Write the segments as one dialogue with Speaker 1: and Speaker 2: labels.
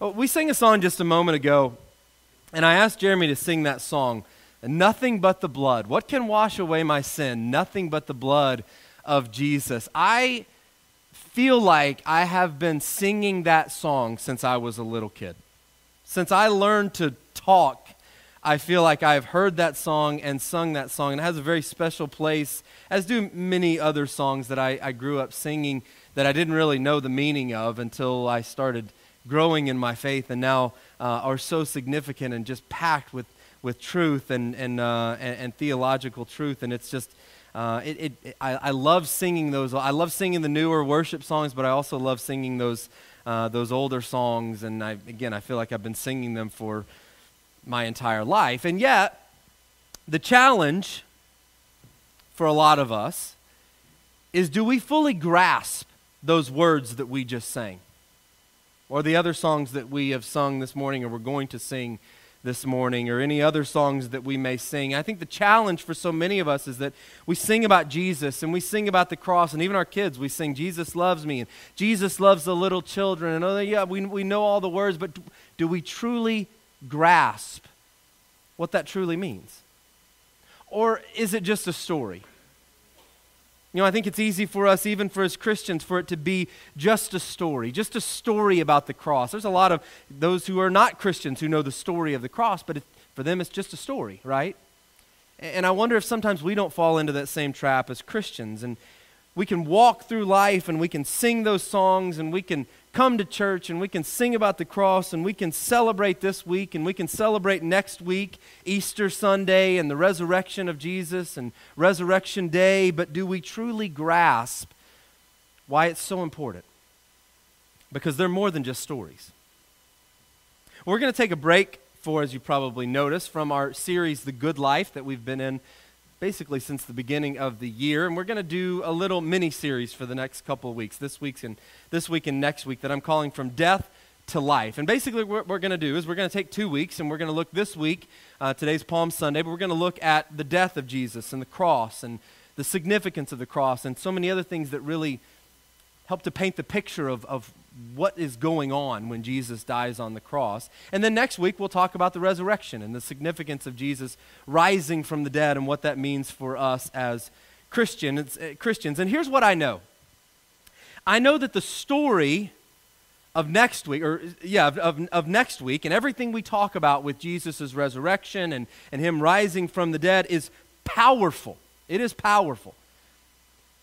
Speaker 1: Oh, we sang a song just a moment ago, and I asked Jeremy to sing that song, Nothing But the Blood. What can wash away my sin? Nothing but the blood of Jesus. I feel like I have been singing that song since I was a little kid. Since I learned to talk, I feel like I've heard that song and sung that song, and it has a very special place, as do many other songs that I, I grew up singing that I didn't really know the meaning of until I started growing in my faith and now uh, are so significant and just packed with, with truth and, and, uh, and, and, theological truth. And it's just, uh, it, it, I, I, love singing those. I love singing the newer worship songs, but I also love singing those, uh, those older songs. And I, again, I feel like I've been singing them for my entire life. And yet, the challenge for a lot of us is do we fully grasp those words that we just sang? Or the other songs that we have sung this morning or we're going to sing this morning or any other songs that we may sing. I think the challenge for so many of us is that we sing about Jesus and we sing about the cross, and even our kids, we sing, Jesus loves me, and Jesus loves the little children. And oh, yeah, we, we know all the words, but do, do we truly grasp what that truly means? Or is it just a story? You know, I think it's easy for us, even for as Christians, for it to be just a story, just a story about the cross. There's a lot of those who are not Christians who know the story of the cross, but it, for them it's just a story, right? And I wonder if sometimes we don't fall into that same trap as Christians. And we can walk through life and we can sing those songs and we can come to church and we can sing about the cross and we can celebrate this week and we can celebrate next week, Easter Sunday and the resurrection of Jesus and Resurrection Day, but do we truly grasp why it's so important? Because they're more than just stories. We're going to take a break for, as you probably noticed, from our series, The Good Life, that we've been in basically since the beginning of the year. And we're going to do a little mini series for the next couple of weeks, this week's and this week and next week, that I'm calling From Death to Life. And basically, what we're going to do is we're going to take two weeks and we're going to look this week, uh, today's Palm Sunday, but we're going to look at the death of Jesus and the cross and the significance of the cross and so many other things that really help to paint the picture of, of what is going on when Jesus dies on the cross. And then next week, we'll talk about the resurrection and the significance of Jesus rising from the dead and what that means for us as Christians. Uh, Christians. And here's what I know I know that the story of next week, or yeah, of, of, of, next week, and everything we talk about with Jesus' resurrection and, and him rising from the dead is powerful. It is powerful.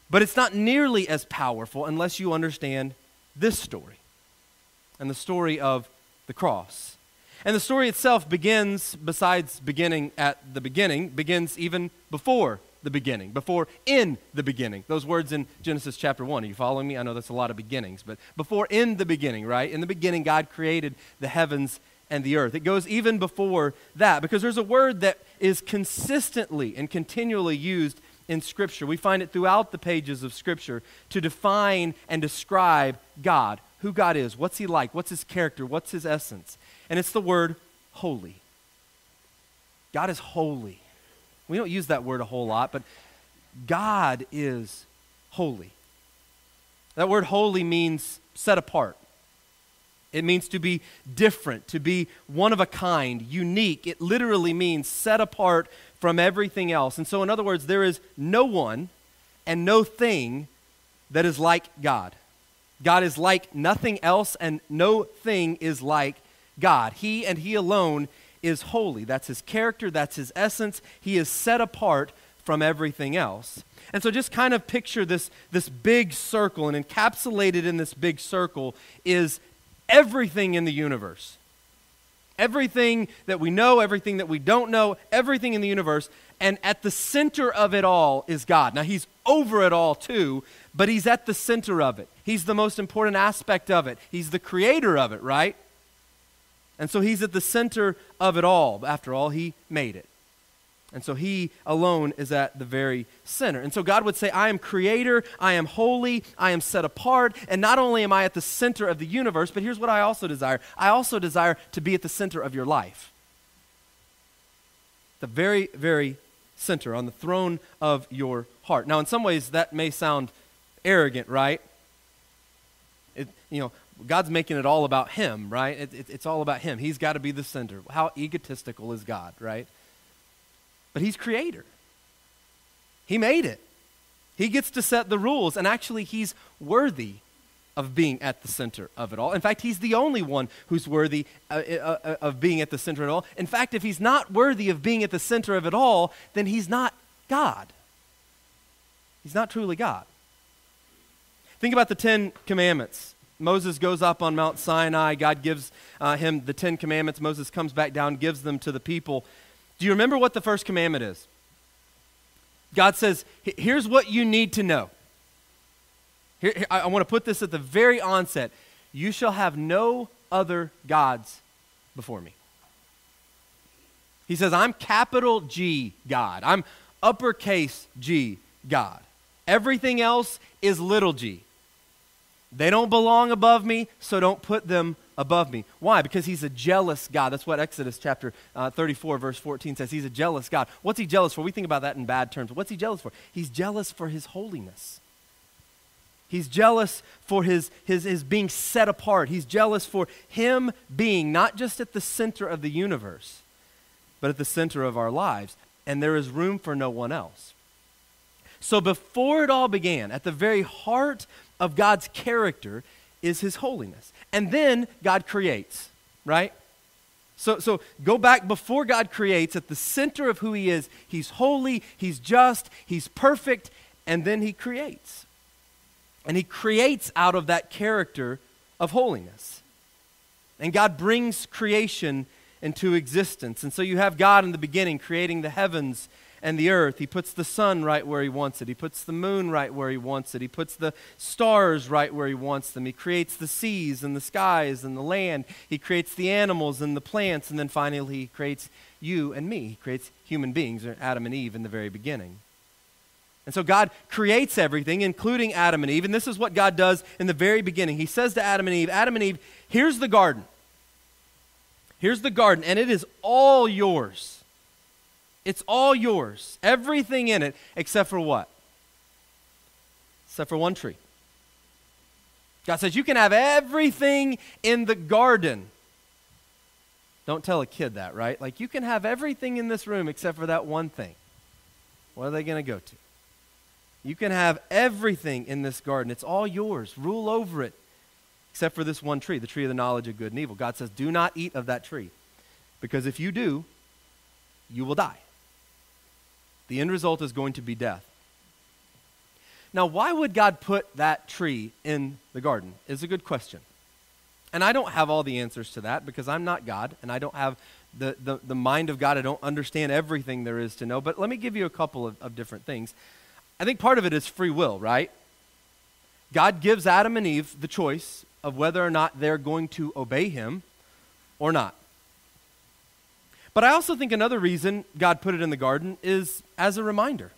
Speaker 1: But it's not nearly as powerful unless you understand this story and the story of the cross. And the story itself begins, besides beginning at the beginning, begins even before the beginning, before in the beginning. Those words in Genesis chapter 1. Are you following me? I know that's a lot of beginnings, but before in the beginning, right? In the beginning, God created the heavens and the earth. It goes even before that because there's a word that is consistently and continually used in Scripture. We find it throughout the pages of Scripture to define and describe God, who God is, what's He like, what's His character, what's His essence. And it's the word holy. God is holy. We don't use that word a whole lot, but God is holy. That word holy means set apart. It means to be different, to be one of a kind, unique. It literally means set apart from everything else. And so, in other words, there is no one and no thing that is like God. God is like nothing else, and no thing is like God. He and He alone is holy. That's His character, that's His essence. He is set apart from everything else. And so just kind of picture this, this big circle, and encapsulated in this big circle is everything in the universe. Everything that we know, everything that we don't know, everything in the universe. And at the center of it all is God. Now, He's over it all too, but He's at the center of it. He's the most important aspect of it. He's the creator of it, right? And so He's at the center of it all. After all, He made it. And so he alone is at the very center. And so God would say, I am creator, I am holy, I am set apart, and not only am I at the center of the universe, but here's what I also desire I also desire to be at the center of your life. The very, very center, on the throne of your heart. Now, in some ways, that may sound arrogant, right? It, you know, God's making it all about Him, right? It, it, it's all about Him. He's got to be the center. How egotistical is God, right? But He's creator, He made it. He gets to set the rules, and actually, He's worthy of being at the center of it all. In fact, He's the only one who's worthy uh, uh, uh, of being at the center of it all. In fact, if He's not worthy of being at the center of it all, then He's not God. He's not truly God. Think about the Ten Commandments. Moses goes up on Mount Sinai. God gives uh, him the Ten Commandments. Moses comes back down, gives them to the people. Do you remember what the first commandment is? God says, Here's what you need to know. Here, I, I want to put this at the very onset. You shall have no other gods before me. He says, I'm capital G God. I'm uppercase G God. Everything else is little g. They don't belong above me, so don't put them above me. Why? Because he's a jealous God. That's what Exodus chapter uh, 34, verse 14 says. He's a jealous God. What's he jealous for? We think about that in bad terms. What's he jealous for? He's jealous for his holiness. He's jealous for his, his, his being set apart. He's jealous for him being not just at the center of the universe, but at the center of our lives. And there is room for no one else. So before it all began, at the very heart of God's character is his holiness. And then God creates, right? So, so go back before God creates, at the center of who he is, he's holy, he's just, he's perfect, and then he creates. And he creates out of that character of holiness. And God brings creation into existence. And so you have God in the beginning creating the heavens and the earth. He puts the sun right where he wants it. He puts the moon right where he wants it. He puts the stars right where he wants them. He creates the seas and the skies and the land. He creates the animals and the plants. And then finally, he creates you and me. He creates human beings, or Adam and Eve, in the very beginning. And so God creates everything, including Adam and Eve. And this is what God does in the very beginning. He says to Adam and Eve, Adam and Eve, here's the garden. Here's the garden, and it is all yours. It's all yours. Everything in it, except for what? Except for one tree. God says, You can have everything in the garden. Don't tell a kid that, right? Like, you can have everything in this room except for that one thing. What are they going to go to? You can have everything in this garden. It's all yours. Rule over it, except for this one tree, the tree of the knowledge of good and evil. God says, Do not eat of that tree, because if you do, you will die. The end result is going to be death. Now, why would God put that tree in the garden? Is a good question. And I don't have all the answers to that because I'm not God and I don't have the, the, the mind of God. I don't understand everything there is to know. But let me give you a couple of, of different things. I think part of it is free will, right? God gives Adam and Eve the choice of whether or not they're going to obey him or not. But I also think another reason God put it in the garden is as a reminder.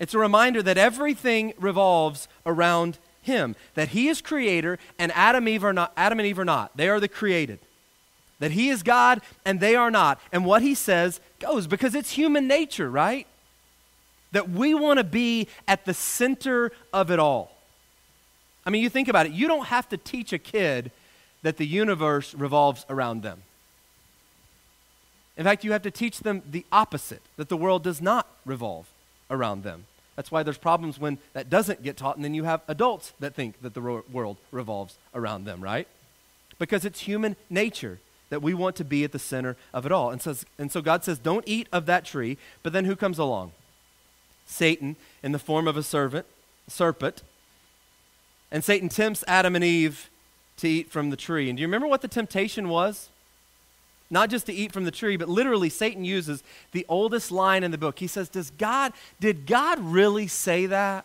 Speaker 1: It's a reminder that everything revolves around him, that he is creator and Adam, Eve are not, Adam and Eve are not. They are the created. That he is God and they are not. And what he says goes because it's human nature, right? That we want to be at the center of it all. I mean, you think about it. You don't have to teach a kid that the universe revolves around them. In fact, you have to teach them the opposite that the world does not revolve around them. That's why there's problems when that doesn't get taught, and then you have adults that think that the ro- world revolves around them, right? Because it's human nature that we want to be at the center of it all. And, says, and so God says, don't eat of that tree, but then who comes along? Satan in the form of a servant, serpent. And Satan tempts Adam and Eve to eat from the tree. And do you remember what the temptation was? Not just to eat from the tree, but literally Satan uses the oldest line in the book. He says, Does God, did God really say that?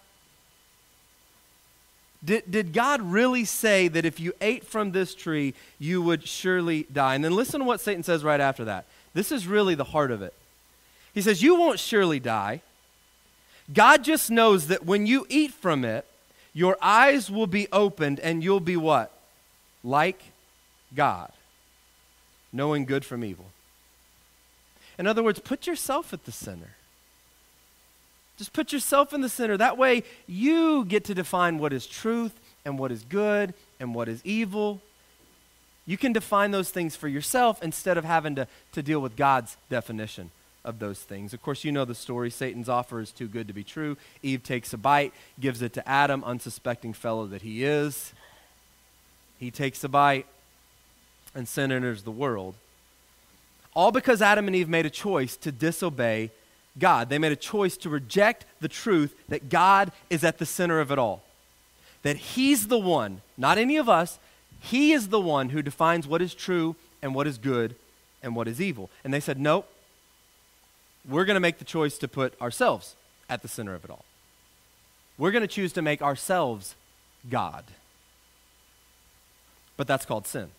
Speaker 1: Did, did God really say that if you ate from this tree, you would surely die? And then listen to what Satan says right after that. This is really the heart of it. He says, You won't surely die. God just knows that when you eat from it, your eyes will be opened and you'll be what? Like God knowing good from evil. In other words, put yourself at the center. Just put yourself in the center. That way, you get to define what is truth and what is good and what is evil. You can define those things for yourself instead of having to, to deal with God's definition of those things. Of course, you know the story. Satan's offer is too good to be true. Eve takes a bite, gives it to Adam, unsuspecting fellow that he is. He takes a bite, and sin enters the world. All because Adam and Eve made a choice to disobey God. They made a choice to reject the truth that God is at the center of it all. That He's the one, not any of us, He is the one who defines what is true and what is good and what is evil. And they said, Nope, we're going to make the choice to put ourselves at the center of it all. We're going to choose to make ourselves God. But that's called sin.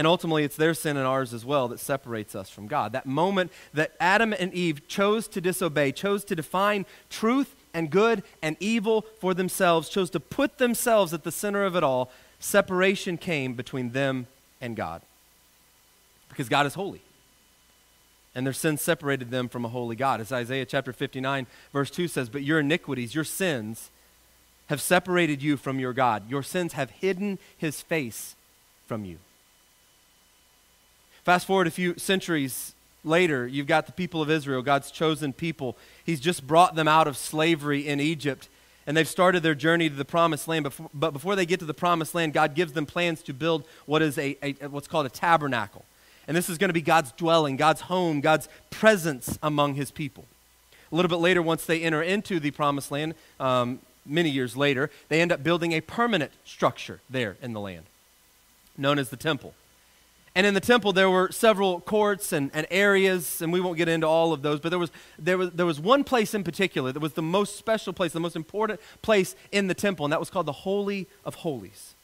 Speaker 1: And ultimately, it's their sin and ours as well that separates us from God. That moment that Adam and Eve chose to disobey, chose to define truth and good and evil for themselves, chose to put themselves at the center of it all, separation came between them and God. Because God is holy. And their sin separated them from a holy God. As Isaiah chapter 59, verse 2 says, But your iniquities, your sins, have separated you from your God. Your sins have hidden his face from you. Fast forward a few centuries later, you've got the people of Israel, God's chosen people. He's just brought them out of slavery in Egypt, and they've started their journey to the promised land. But before they get to the promised land, God gives them plans to build what is a, a what's called a tabernacle. And this is going to be God's dwelling, God's home, God's presence among his people. A little bit later, once they enter into the promised land, um, many years later, they end up building a permanent structure there in the land, known as the temple. And in the temple, there were several courts and, and areas, and we won't get into all of those, but there was, there, was, there was one place in particular that was the most special place, the most important place in the temple, and that was called the Holy of Holies.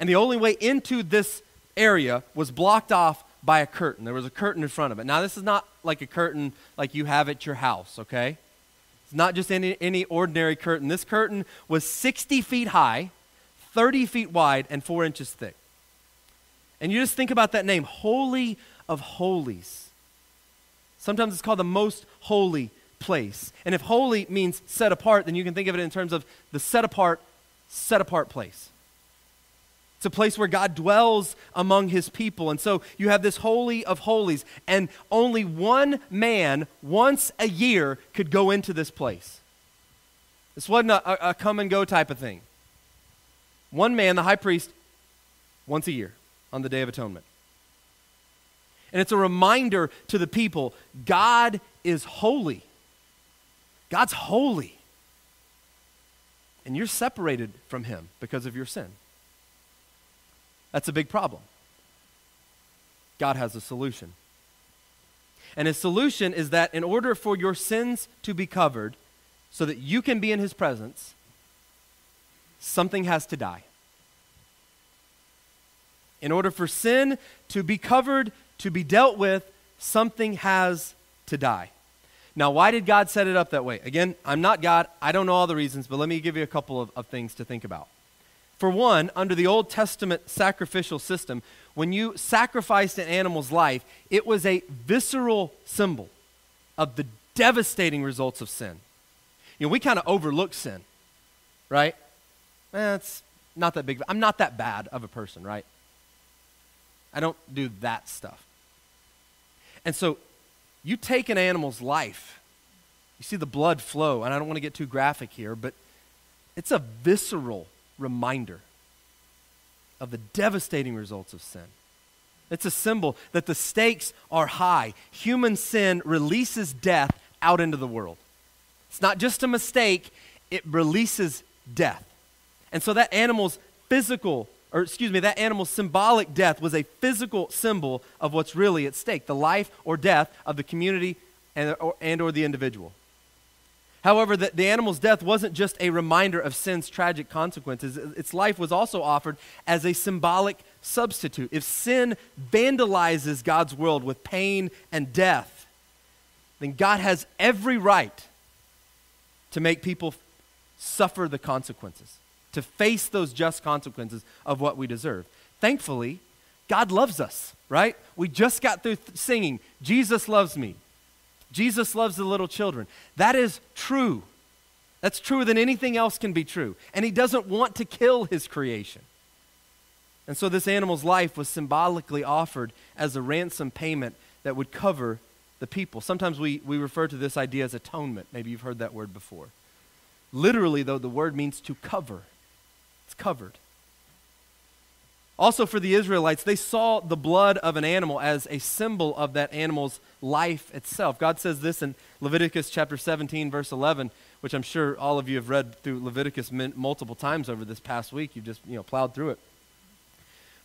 Speaker 1: And the only way into this area was blocked off by a curtain. There was a curtain in front of it. Now, this is not like a curtain like you have at your house, okay? It's not just any, any ordinary curtain. This curtain was 60 feet high, 30 feet wide, and 4 inches thick. And you just think about that name, Holy of Holies. Sometimes it's called the most holy place. And if holy means set apart, then you can think of it in terms of the set apart, set apart place. It's a place where God dwells among his people. And so you have this holy of holies, and only one man once a year could go into this place. This wasn't a, a, come and go type of thing. One man, the high priest, once a year on the Day of Atonement. And it's a reminder to the people God is holy. God's holy. And you're separated from Him because of your sin. That's a big problem. God has a solution. And his solution is that in order for your sins to be covered, so that you can be in his presence, something has to die. In order for sin to be covered, to be dealt with, something has to die. Now, why did God set it up that way? Again, I'm not God. I don't know all the reasons, but let me give you a couple of, of things to think about. For one, under the Old Testament sacrificial system, when you sacrificed an animal's life, it was a visceral symbol of the devastating results of sin. You know, we kind of overlook sin, right? Eh, not that big. I'm not that bad of a person, right? I don't do that stuff. And so you take an animal's life, you see the blood flow, and I don't want to get too graphic here, but it's a visceral reminder of the devastating results of sin. It's a symbol that the stakes are high. Human sin releases death out into the world. It's not just a mistake, it releases death. And so that animal's physical or excuse me, that animal's symbolic death was a physical symbol of what's really at stake the life or death of the community and or, and or the individual. However, the, the animal's death wasn't just a reminder of sin's tragic consequences, its life was also offered as a symbolic substitute. If sin vandalizes God's world with pain and death, then God has every right to make people suffer the consequences to face those just consequences of what we deserve. Thankfully, God loves us, right? We just got through th- singing, Jesus loves me. Jesus loves the little children. That is true. That's truer than anything else can be true. And he doesn't want to kill his creation. And so this animal's life was symbolically offered as a ransom payment that would cover the people. Sometimes we, we refer to this idea as atonement. Maybe you've heard that word before. Literally, though, the word means to cover, it's covered. Also, for the Israelites, they saw the blood of an animal as a symbol of that animal's life itself. God says this in Leviticus chapter 17, verse 11, which I'm sure all of you have read through Leviticus multiple times over this past week. You've just you know plowed through it.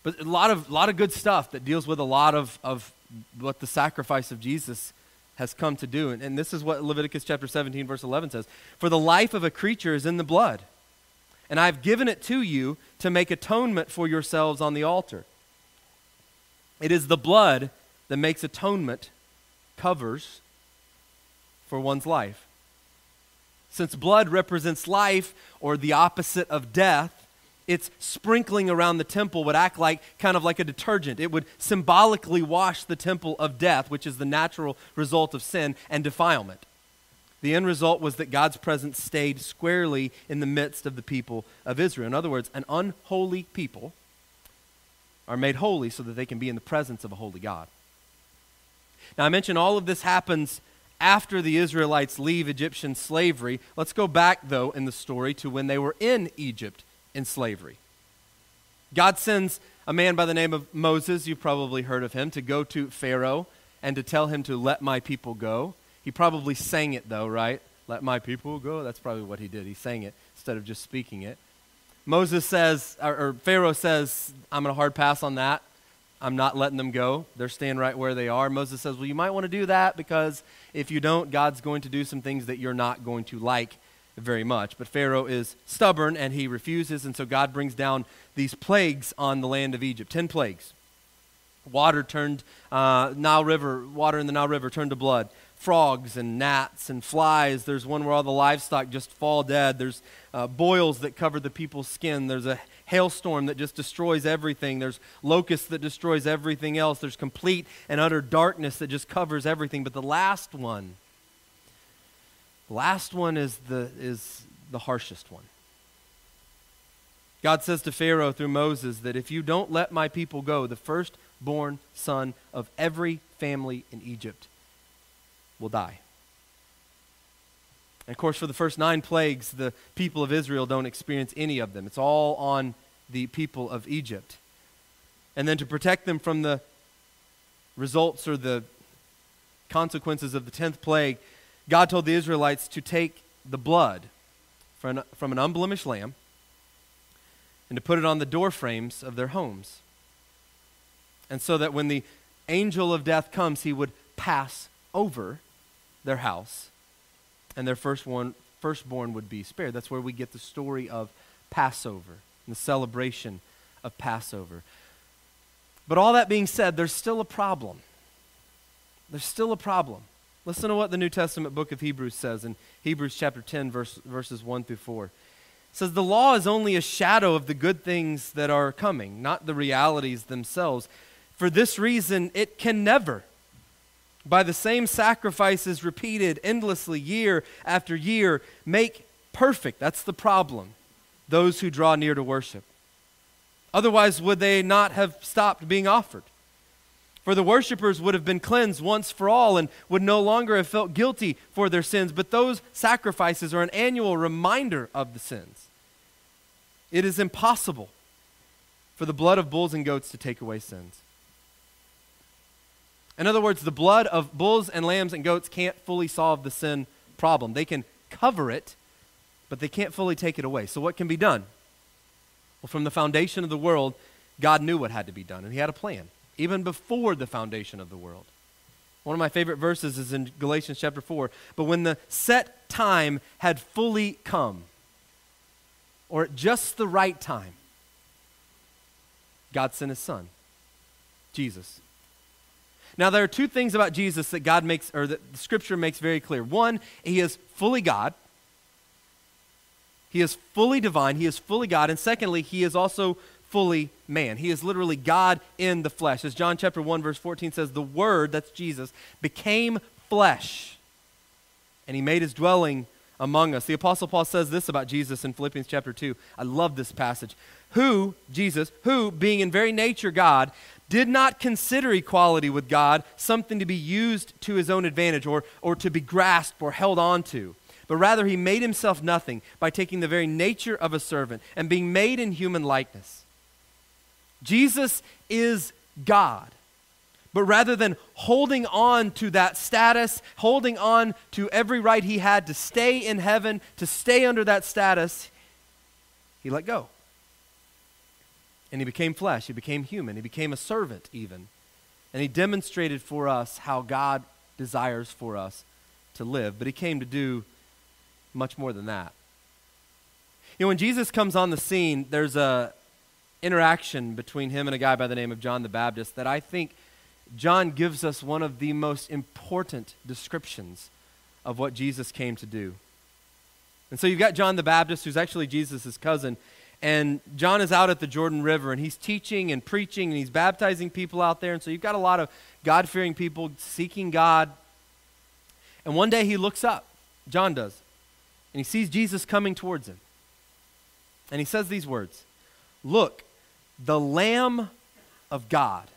Speaker 1: But a lot of, lot of good stuff that deals with a lot of, of what the sacrifice of Jesus has come to do. And, and this is what Leviticus chapter 17, verse 11 says For the life of a creature is in the blood and I've given it to you to make atonement for yourselves on the altar. It is the blood that makes atonement, covers for one's life. Since blood represents life or the opposite of death, its sprinkling around the temple would act like kind of like a detergent. It would symbolically wash the temple of death, which is the natural result of sin and defilement. The end result was that God's presence stayed squarely in the midst of the people of Israel. In other words, an unholy people are made holy so that they can be in the presence of a holy God. Now, I mentioned all of this happens after the Israelites leave Egyptian slavery. Let's go back, though, in the story to when they were in Egypt in slavery. God sends a man by the name of Moses, you've probably heard of him, to go to Pharaoh and to tell him to let my people go. He probably sang it, though, right? Let my people go. That's probably what he did. He sang it instead of just speaking it. Moses says, or, or Pharaoh says, I'm going to hard pass on that. I'm not letting them go. They're staying right where they are. Moses says, Well, you might want to do that because if you don't, God's going to do some things that you're not going to like very much. But Pharaoh is stubborn and he refuses, and so God brings down these plagues on the land of Egypt 10 plagues. Water turned, uh, Nile River, water in the Nile River turned to blood frogs and gnats and flies. There's one where all the livestock just fall dead. There's uh, boils that cover the people's skin. There's a hailstorm that just destroys everything. There's locusts that destroys everything else. There's complete and utter darkness that just covers everything. But the last one, last one is the, is the harshest one. God says to Pharaoh through Moses that if you don't let my people go, the firstborn son of every family in Egypt will die. And of course, for the first nine plagues, the people of Israel don't experience any of them. It's all on the people of Egypt. And then to protect them from the results or the consequences of the tenth plague, God told the Israelites to take the blood from an, from an unblemished lamb and to put it on the door frames of their homes. And so that when the angel of death comes, he would pass over their house, and their firstborn, firstborn would be spared. That's where we get the story of Passover and the celebration of Passover. But all that being said, there's still a problem. There's still a problem. Listen to what the New Testament book of Hebrews says in Hebrews chapter 10, verse, verses 1 through 4. It says, The law is only a shadow of the good things that are coming, not the realities themselves. For this reason, it can never by the same sacrifices repeated endlessly year after year, make perfect. That's the problem. Those who draw near to worship. Otherwise, would they not have stopped being offered? For the worshippers would have been cleansed once for all and would no longer have felt guilty for their sins. But those sacrifices are an annual reminder of the sins. It is impossible for the blood of bulls and goats to take away sins. In other words, the blood of bulls and lambs and goats can't fully solve the sin problem. They can cover it, but they can't fully take it away. So, what can be done? Well, from the foundation of the world, God knew what had to be done, and He had a plan, even before the foundation of the world. One of my favorite verses is in Galatians chapter 4. But when the set time had fully come, or at just the right time, God sent His Son, Jesus. Now, there are two things about Jesus that God makes, or that Scripture makes very clear. One, he is fully God. He is fully divine. He is fully God. And secondly, he is also fully man. He is literally God in the flesh. As John chapter 1, verse 14 says, the Word, that's Jesus, became flesh. And he made his dwelling among us. The Apostle Paul says this about Jesus in Philippians chapter 2. I love this passage. Who, Jesus, who, being in very nature God, did not consider equality with God something to be used to his own advantage or, or to be grasped or held on to. But rather, he made himself nothing by taking the very nature of a servant and being made in human likeness. Jesus is God. But rather than holding on to that status, holding on to every right he had to stay in heaven, to stay under that status, he let go. And he became flesh, he became human, he became a servant even. And he demonstrated for us how God desires for us to live. But he came to do much more than that. You know, when Jesus comes on the scene, there's a interaction between him and a guy by the name of John the Baptist that I think John gives us one of the most important descriptions of what Jesus came to do. And so you've got John the Baptist, who's actually Jesus' cousin, and John is out at the Jordan River, and he's teaching and preaching, and he's baptizing people out there. And so you've got a lot of God fearing people seeking God. And one day he looks up, John does, and he sees Jesus coming towards him. And he says these words Look, the Lamb of God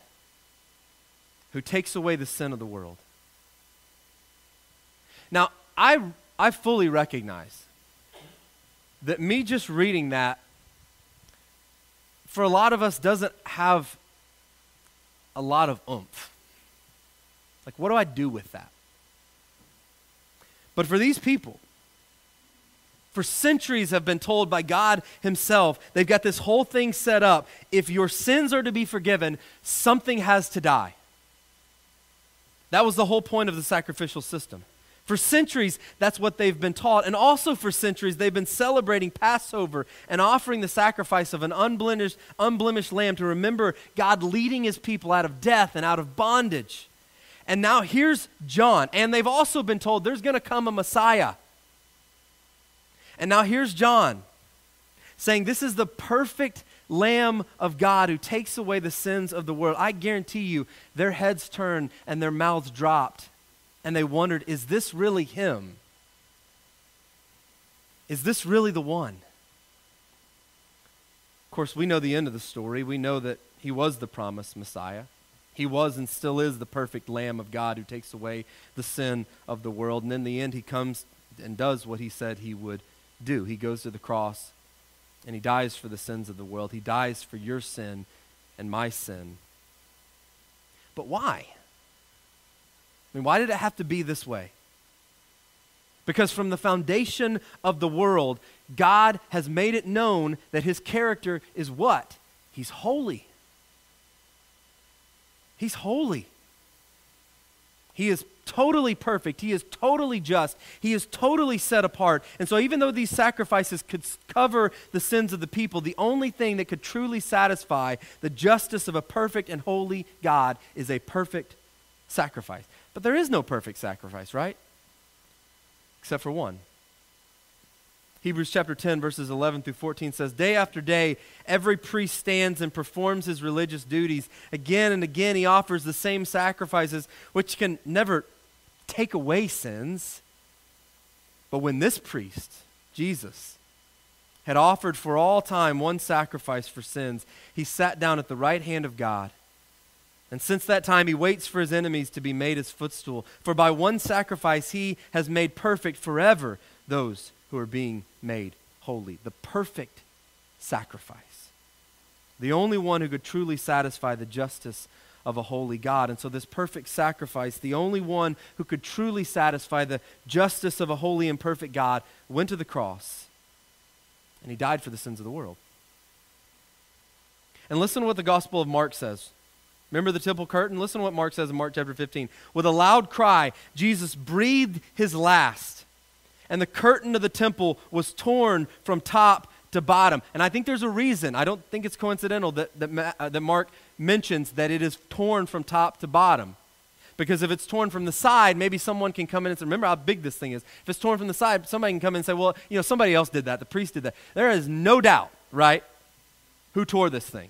Speaker 1: who takes away the sin of the world. Now, I, I fully recognize that me just reading that, for a lot of us, doesn't have a lot of oomph. Like, what do I do with that? But for these people, for centuries have been told by God Himself, they've got this whole thing set up. If your sins are to be forgiven, something has to die. That was the whole point of the sacrificial system. For centuries, that's what they've been taught. And also for centuries, they've been celebrating Passover and offering the sacrifice of an unblemished, unblemished lamb to remember God leading his people out of death and out of bondage. And now here's John. And they've also been told there's going to come a Messiah. And now here's John saying this is the perfect Lamb of God who takes away the sins of the world, I guarantee you their heads turned and their mouths dropped. And they wondered, is this really him? Is this really the one? Of course, we know the end of the story. We know that he was the promised Messiah. He was and still is the perfect Lamb of God who takes away the sin of the world. And in the end, he comes and does what he said he would do. He goes to the cross and he dies for the sins of the world. He dies for your sin and my sin. But why? I mean, why did it have to be this way? Because from the foundation of the world, God has made it known that his character is what? He's holy. He's holy. He is totally perfect. He is totally just. He is totally set apart. And so, even though these sacrifices could cover the sins of the people, the only thing that could truly satisfy the justice of a perfect and holy God is a perfect sacrifice. But there is no perfect sacrifice, right? Except for one Hebrews chapter 10, verses 11 through 14 says, Day after day, every priest stands and performs his religious duties. Again and again, he offers the same sacrifices, which can never take away sins. But when this priest, Jesus, had offered for all time one sacrifice for sins, he sat down at the right hand of God. And since that time, he waits for his enemies to be made his footstool. For by one sacrifice, he has made perfect forever those who are being made holy. The perfect sacrifice. The only one who could truly satisfy the justice of a holy God. And so, this perfect sacrifice, the only one who could truly satisfy the justice of a holy and perfect God, went to the cross and he died for the sins of the world. And listen to what the Gospel of Mark says. Remember the temple curtain? Listen to what Mark says in Mark chapter 15. With a loud cry, Jesus breathed his last and the curtain of the temple was torn from top to bottom. And I think there's a reason. I don't think it's coincidental that, that, uh, that Mark mentions that it is torn from top to bottom. Because if it's torn from the side, maybe someone can come in and say, remember how big this thing is. If it's torn from the side, somebody can come in and say, well, you know, somebody else did that. The priest did that. There is no doubt, right, who tore this thing.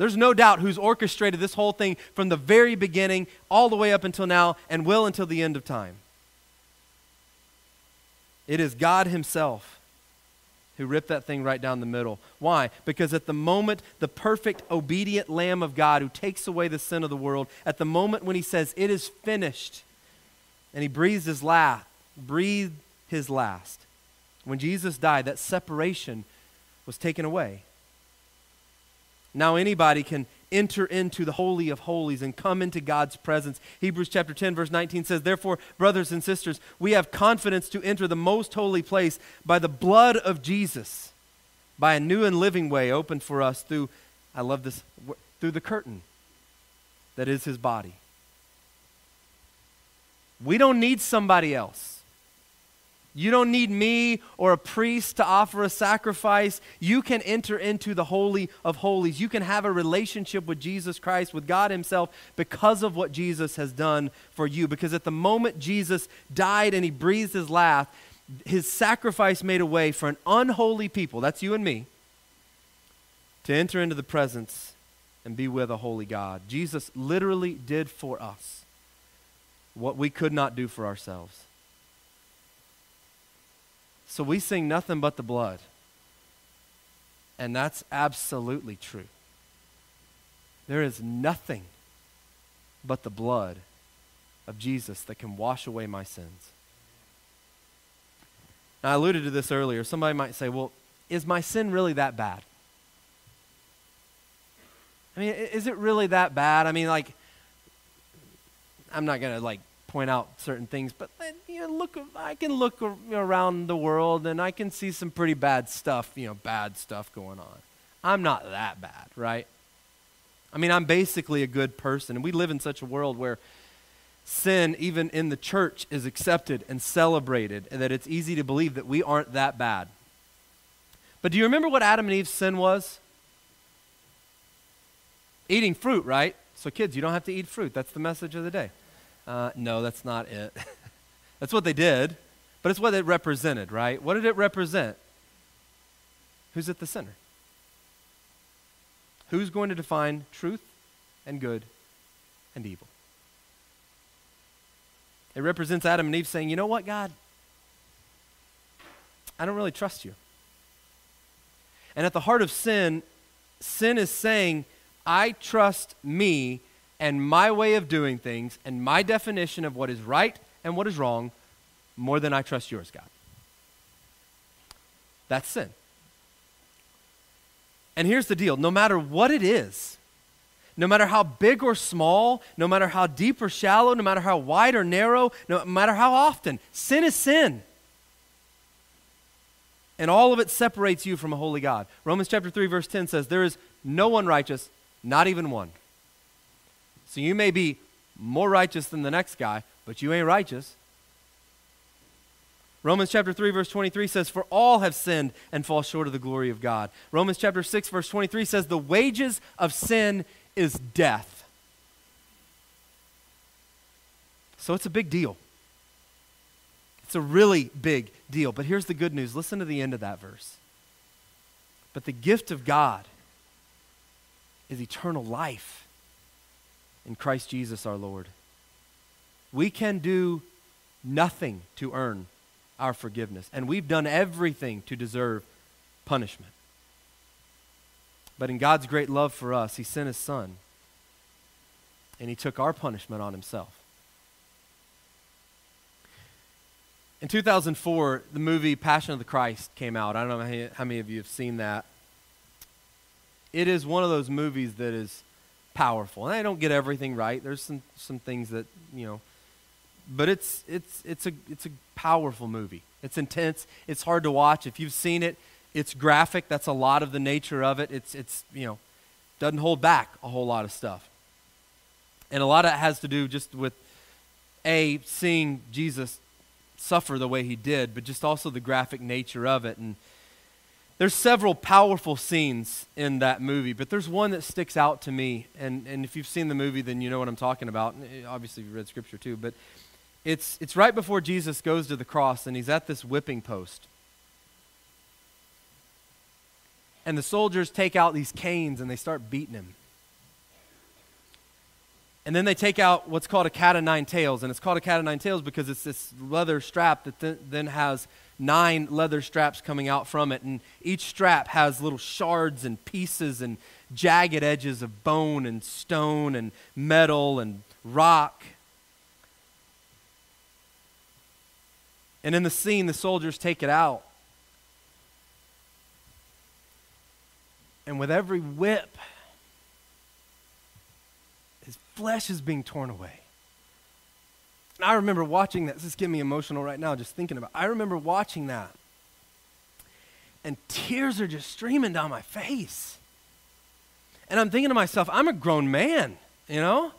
Speaker 1: There's no doubt who's orchestrated this whole thing from the very beginning all the way up until now and will until the end of time. It is God Himself who ripped that thing right down the middle. Why? Because at the moment, the perfect, obedient Lamb of God who takes away the sin of the world, at the moment when He says, It is finished, and He breathes His last, breathed His last. When Jesus died, that separation was taken away. Now anybody can enter into the Holy of Holies and come into God's presence. Hebrews chapter 10, verse 19 says, Therefore, brothers and sisters, we have confidence to enter the most holy place by the blood of Jesus, by a new and living way opened for us through, I love this, through the curtain that is his body. We don't need somebody else. You don't need me or a priest to offer a sacrifice. You can enter into the Holy of Holies. You can have a relationship with Jesus Christ, with God Himself, because of what Jesus has done for you. Because at the moment Jesus died and He breathed His last, His sacrifice made a way for an unholy people, that's you and me, to enter into the presence and be with a holy God. Jesus literally did for us what we could not do for ourselves. So we sing nothing but the blood. And that's absolutely true. There is nothing but the blood of Jesus that can wash away my sins. Now, I alluded to this earlier. Somebody might say, well, is my sin really that bad? I mean, is it really that bad? I mean, like, I'm not going to, like, point out certain things, but you know, look, I can look around the world and I can see some pretty bad stuff, you know, bad stuff going on. I'm not that bad, right? I mean, I'm basically a good person, and we live in such a world where sin, even in the church, is accepted and celebrated, and that it's easy to believe that we aren't that bad. But do you remember what Adam and Eve's sin was? Eating fruit, right? So, kids, you don't have to eat fruit. That's the message of the day. Uh, no, that's not it. that's what they did, but it's what it represented, right? What did it represent? Who's at the center? Who's going to define truth and good and evil? It represents Adam and Eve saying, You know what, God? I don't really trust you. And at the heart of sin, sin is saying, I trust me and my way of doing things and my definition of what is right and what is wrong more than I trust yours, God. That's sin. And here's the deal no matter what it is, no matter how big or small, no matter how deep or shallow, no matter how wide or narrow, no matter how often, sin is sin. And all of it separates you from a holy God. Romans chapter 3 verse 10 says there is no one righteous, not even one. So you may be more righteous than the next guy, but you ain't righteous. Romans chapter 3 verse 23 says for all have sinned and fall short of the glory of God. Romans chapter 6 verse 23 says the wages of sin is death. So it's a big deal. It's a really big deal. But here's the good news. Listen to the end of that verse. But the gift of God is eternal life in Christ Jesus our Lord. We can do nothing to earn our forgiveness, and we've done everything to deserve punishment. But in God's great love for us, He sent His Son, and He took our punishment on Himself. In 2004, the movie Passion of the Christ came out. I don't know how many of you have seen that. It is one of those movies that is powerful. And I don't get everything right. There's some, some things that, you know, but it's, it's, it's, a, it's a powerful movie. It's intense. It's hard to watch. If you've seen it, it's graphic. That's a lot of the nature of it. It's, it's you know, doesn't hold back a whole lot of stuff. And a lot of it has to do just with, A, seeing Jesus suffer the way he did, but just also the graphic nature of it. And, there's several powerful scenes in that movie, but there's one that sticks out to me. And, and if you've seen the movie, then you know what I'm talking about. Eh, obviously, you've read scripture too. But it's, it's right before Jesus goes to the cross, and he's at this whipping post. And the soldiers take out these canes and they start beating him. And then they take out what's called a cat of nine tails. And it's called a cat of nine tails because it's this leather strap that th- then has nine leather straps coming out from it, and each strap has little shards and pieces and jagged edges of bone and stone and metal and rock. And in the scene, the soldiers take it out. And with every whip, his flesh is being torn away. And I remember watching that. This is getting me emotional right now just thinking about it. I remember watching that. And tears are just streaming down my face. And I'm thinking to myself, I'm a grown man, you know?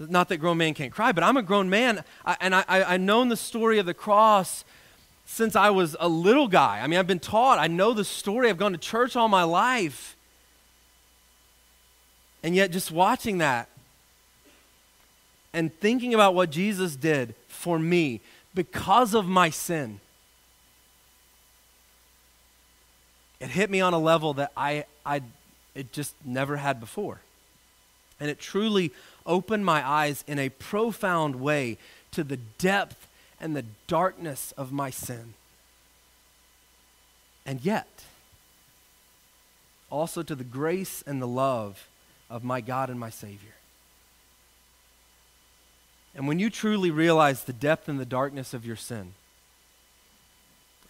Speaker 1: Not that grown man can't cry, but I'm a grown man. I, and I, I, I've known the story of the cross since I was a little guy. I mean, I've been taught, I know the story, I've gone to church all my life. And yet, just watching that and thinking about what Jesus did for me because of my sin, it hit me on a level that I, I it just never had before. And it truly opened my eyes in a profound way to the depth and the darkness of my sin. And yet, also to the grace and the love of my God and my Savior. And when you truly realize the depth and the darkness of your sin,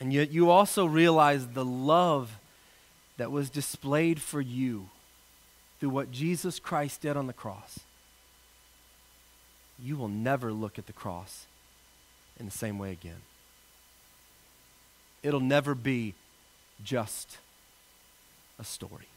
Speaker 1: and yet you also realize the love that was displayed for you through what Jesus Christ did on the cross, you will never look at the cross in the same way again. It'll never be just a story.